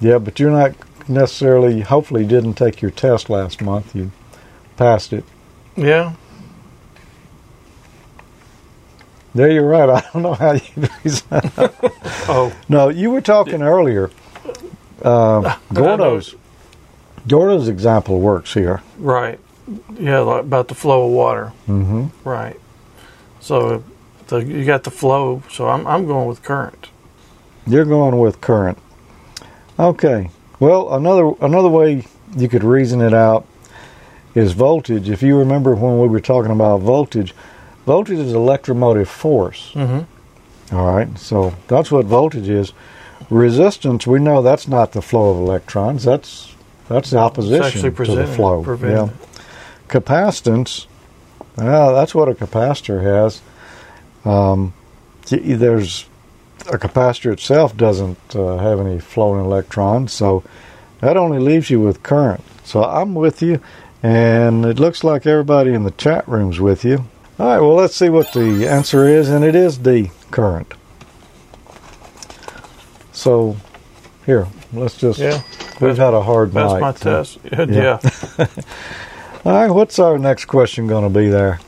yeah, but you're not necessarily. Hopefully, didn't take your test last month. You passed it. Yeah, There, you're right. I don't know how you reason. Oh, no, you were talking earlier. Uh, Gordo's Gordo's example works here. right. Yeah, like about the flow of water. hmm Right. So the, you got the flow. So I'm I'm going with current. You're going with current. Okay. Well, another another way you could reason it out is voltage. If you remember when we were talking about voltage, voltage is electromotive force. Mm-hmm. All right. So that's what voltage is. Resistance, we know that's not the flow of electrons. That's that's the opposition actually to the flow. Yeah. Capacitance, well, that's what a capacitor has. Um, there's a capacitor itself doesn't uh, have any flowing electrons, so that only leaves you with current. So I'm with you, and it looks like everybody in the chat room's with you. All right, well, let's see what the answer is, and it is D, current. So, here, let's just. Yeah. We've had a hard That's night. my so- test. Yeah. Yeah. All right, what's our next question going to be there?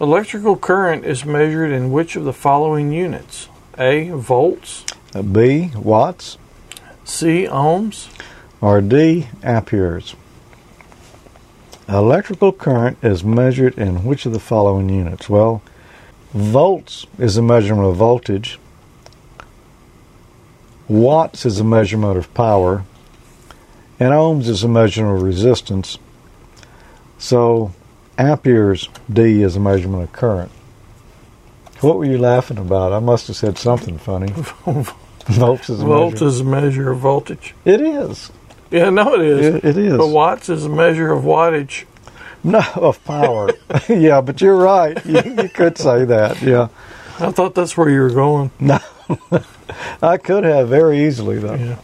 Electrical current is measured in which of the following units? A. Volts. B, watts, C. Ohms. or D, amperes? Electrical current is measured in which of the following units? Well, volts is a measurement of voltage. Watts is a measurement of power. And ohms is a measurement of resistance. So, amperes, D, is a measurement of current. What were you laughing about? I must have said something funny. Volts is a Volt measure- is a measure of voltage. It is. Yeah, no, it is. It, it is. But watts is a measure of wattage. No, of power. yeah, but you're right. You, you could say that. Yeah. I thought that's where you were going. No. I could have very easily, though. Yeah.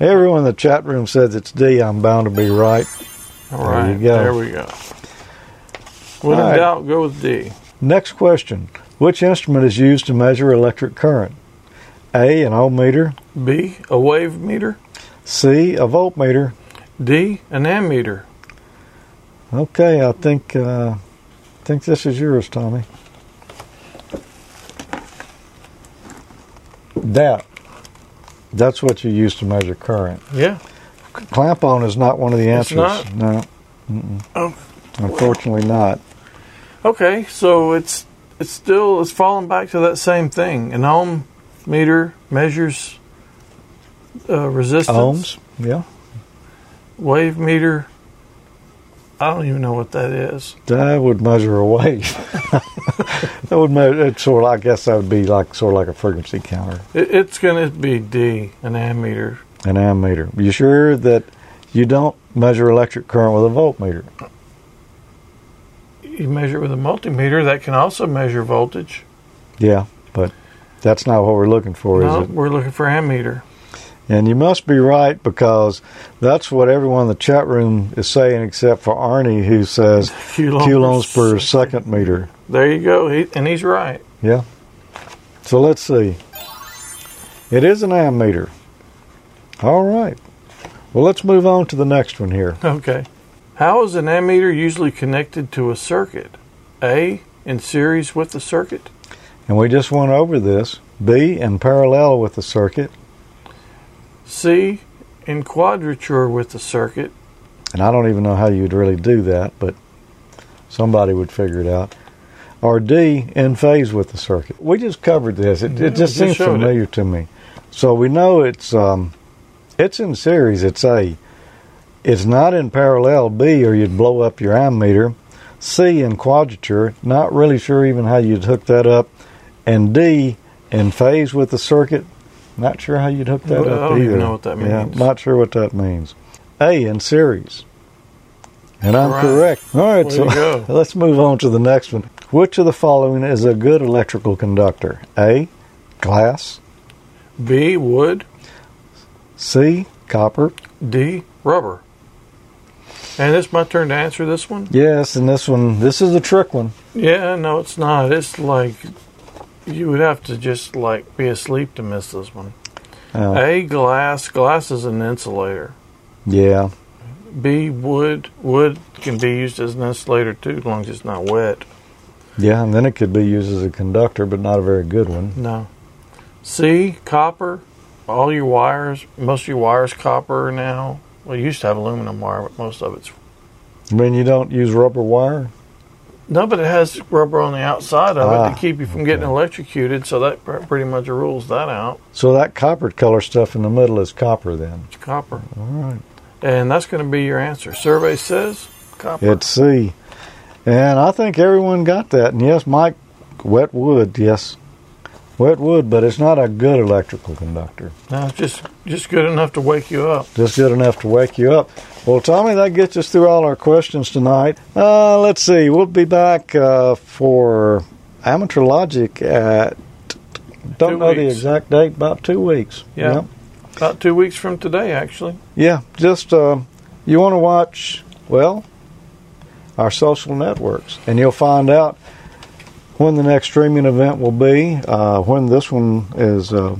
Everyone in the chat room says it's D. I'm bound to be right. All There right. you go. There we go. When All in right. doubt, go with D. Next question Which instrument is used to measure electric current? A. An ohm meter. B. A wave meter. C. A voltmeter. D. An ammeter. Okay, I think uh, I think this is yours, Tommy. That. That's what you use to measure current. Yeah. Clamp on is not one of the It's answers. not? No. Oh. Unfortunately, not. Okay, so it's it's still it's falling back to that same thing. An ohm meter measures uh, resistance. Ohms. Yeah. Wave meter. I don't even know what that is. That would measure a wave. that would measure. It's sort of. I guess that would be like sort of like a frequency counter, It, it's going to be D, an ammeter. an ammeter. You sure that you don't measure electric current with a voltmeter? You measure it with a multimeter. That can also measure voltage. Yeah, but that's not what we're looking for, No, is it? we're looking for ammeter. And you must be right because that's what everyone in the chat room is saying, except for Arnie, who says Coulombs per second meter. There you go. He, and he's right. Yeah. So let's see. It is an ammeter. All right. Well, let's move on to the next one here. Okay. How is an ammeter usually connected to a circuit? A. In series with the circuit. And we just went over this. B, in parallel with the circuit. C. In quadrature with the circuit. And I don't even know how you'd really do that, but somebody would figure it out. Or D, in phase with the circuit. We just covered this. It, Yeah, it just we seems just showed it. familiar to me. So we know it's um, it's in series. It's A. It's not in parallel B, or you'd blow up your ammeter. C in quadrature. Not really sure even how you'd hook that up. And D in phase with the circuit. Not sure how you'd hook that Well, I up don't either. even know what that Yeah, means. not sure what that means. A in series. And I'm Right. correct. All right, Way so let's move on to the next one. Which of the following is a good electrical conductor? A. Glass. B. Wood. C. Copper. D. Rubber. And it's my turn to answer this one? Yes, and this one, this is a trick one. Yeah, no, it's not. It's like you would have to just like be asleep to miss this one. A. Glass. Glass is an insulator. yeah, B. Wood. Wood can be used as an insulator too, as long as it's not wet. yeah, and then it could be used as a conductor, but not a very good one. No. C. Copper. All your wires, most of your wires copper now. Well, you used to have aluminum wire, but most of it's I mean, you don't use rubber wire? No, but it has rubber on the outside of it Ah, to keep you from getting okay. electrocuted. So that pretty much rules that out. So that copper color stuff in the middle is copper then. It's copper, All right. and that's going to be your answer. Survey says copper. It's C. And I think everyone got that. And yes, Mike, wet wood, yes. Wet wood, but it's not a good electrical conductor. No, it's just just good enough to wake you up. Just good enough to wake you up. Well, Tommy, that gets us through all our questions tonight. Uh, let's see. We'll be back uh, for Amateur Logic at, don't Two know the exact date, about two weeks. Yeah. About two weeks from today, actually. Yeah, just uh, you want to watch, well, our social networks, and you'll find out when the next streaming event will be, uh, when this one is, uh,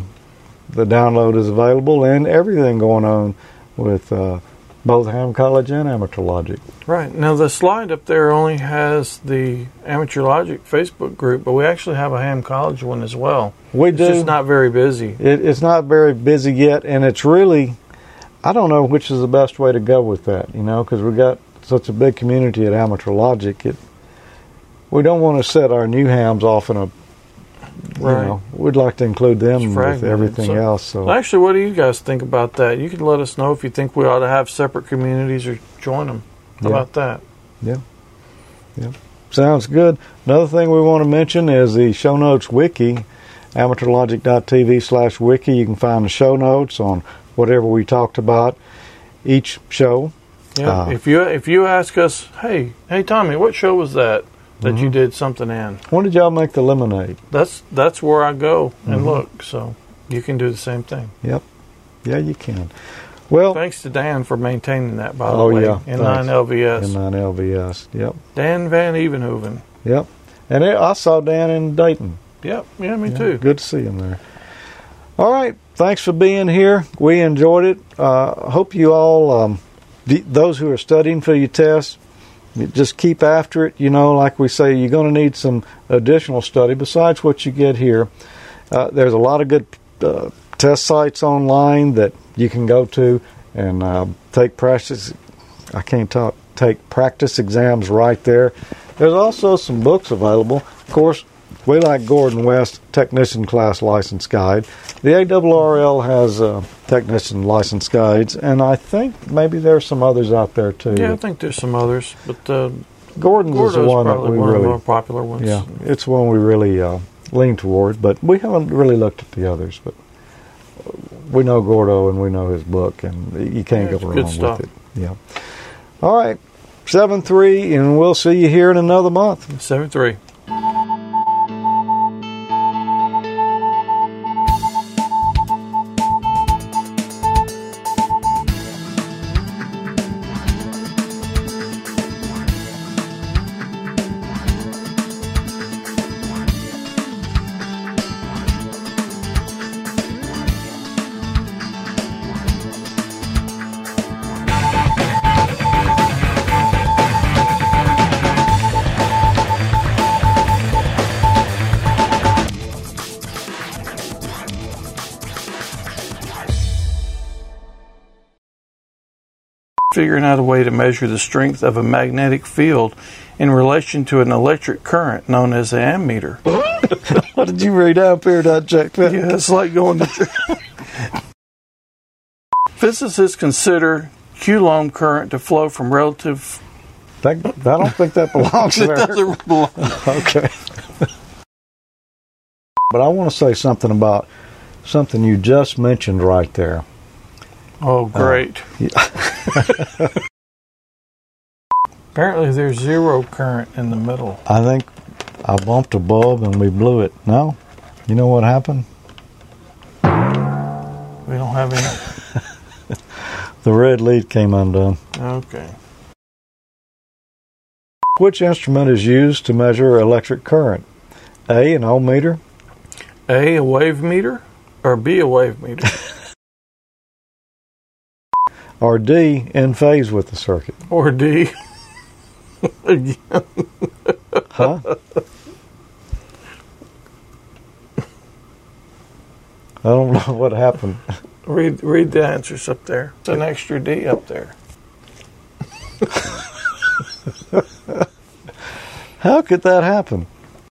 the download is available, and everything going on with uh, both Ham College and Amateur Logic. Right. Now, the slide up there only has the Amateur Logic Facebook group, but we actually have a Ham College one as well. We It's do. just not very busy. it, it's not very busy yet, and it's really, I don't know which is the best way to go with that, you know, because we've got such a big community at Amateur Logic. It, we don't want to set our new hams off in a, Right. know, we'd like to include them with everything so- else. So Actually, what do you guys think about that? You can let us know if you think we ought to have separate communities or join them. How Yeah. about that? Yeah, yeah, sounds good. Another thing we want to mention is the show notes wiki, amateurlogic.tv slash wiki. You can find the show notes on whatever we talked about each show. Yeah. Uh, if you if you ask us, hey, hey Tommy, what show was that that Mm-hmm. you did something in? When did y'all make the lemonade? That's that's where I go and Mm-hmm. look. So you can do the same thing. Yep. Yeah, you can. Well, Thanks to Dan for maintaining that, by the Oh, way. yeah, N9 thanks. LVS. in 9LVS. Yep. Dan Van Evenhoven. Yep. And I saw Dan in Dayton. Yep. Yeah, me Yeah, too. Good to see him there. All right. Thanks for being here. We enjoyed it. Uh, hope you all, um, th- those who are studying for your tests, just keep after it. You know, like we say, you're going to need some additional study besides what you get here. Uh, there's a lot of good uh, test sites online that you can go to and uh, take practice. I can't talk. Take practice exams right there. There's also some books available. Of course, we like Gordon West Technician Class License Guide. The ARRL has uh, Technician License Guides, and I think maybe there's some others out there too. Yeah, I think there's some others, but uh, Gordon's is the one that we one of the really more popular ones. yeah, it's one we really uh, lean toward, but we haven't really looked at the others. But we know Gordo and we know his book, and you can't Yeah, go wrong with it. Yeah. All right, seven three, and we'll see you here in another month. Seven three. Figuring out a way to measure the strength of a magnetic field in relation to an electric current known as the ammeter. What did you read up here, that Jack? Yeah, it's like going to. Physicists consider Coulomb current to flow from relative. That, I don't think that belongs It there. doesn't belong. Okay. but I want to say something about something you just mentioned right there. Oh, great. Uh, Apparently, there's zero current in the middle. I think I bumped a bulb and we blew it. No? You know what happened? We don't have any. The red lead came undone. Okay. Which instrument is used to measure electric current? A. An ohm meter. A, a wave meter, or B, a wave meter? Or D. In phase with the circuit. or D? Huh? I don't know what happened. read read the answers up there. It's an extra D up there. How could that happen?